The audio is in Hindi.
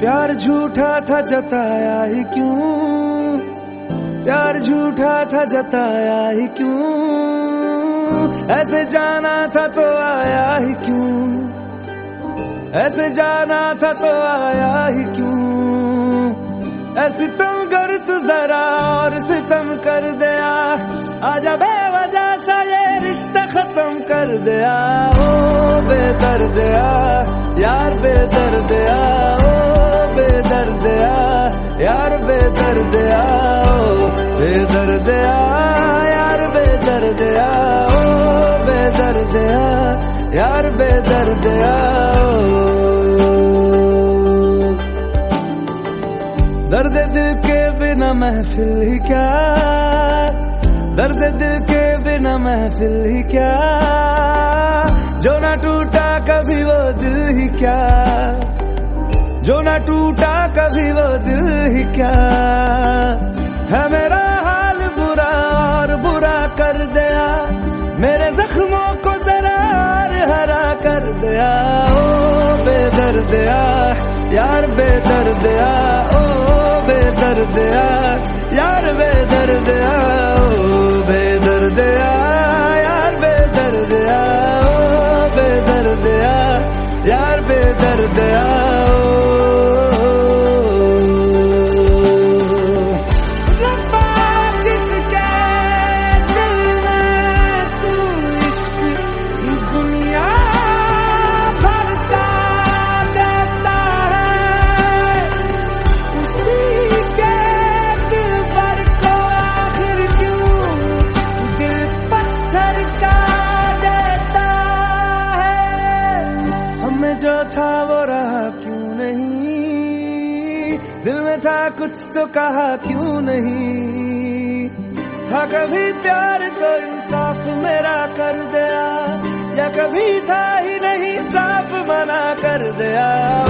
प्यार झूठा था जताया ही क्यों? प्यार झूठा था जताया ही क्यों? ऐसे जाना था तो आया ही क्यों? ऐसे जाना था तो आया ही क्यों? ऐसे तुम कर तू जरा और सितम कर दिया। आजा बेवजह सा ये रिश्ता खत्म कर दिया। ओ बेदर्दया यार बेदर्दया बेदर्दया ओ बेदर्दया यार बे बेदर्दया ओ बेदर्दया यार बेदर्दया दर्द दिल के बिना महफिल ही क्या? दर्द दिल के बिना महफिल ही क्या? जो ना टूटा कभी वो दिल ही क्या? जो ना टूटा कभी वो दिल ही क्या? कर दिया, मेरे जख्मों को जरा हरा कर दिया। ओ बेदर दिया यार बेदर्दया ओ बेदर्दया यार बेदर्दया ओ बेदर्दया यार बेदर्दया ओ बेदर्दया यार बेदर्दया जो था वो रहा क्यों नहीं? दिल में था कुछ तो कहा क्यों नहीं? था कभी प्यार तो इंसाफ मेरा कर दिया, या कभी था ही नहीं साफ़ मना कर दिया।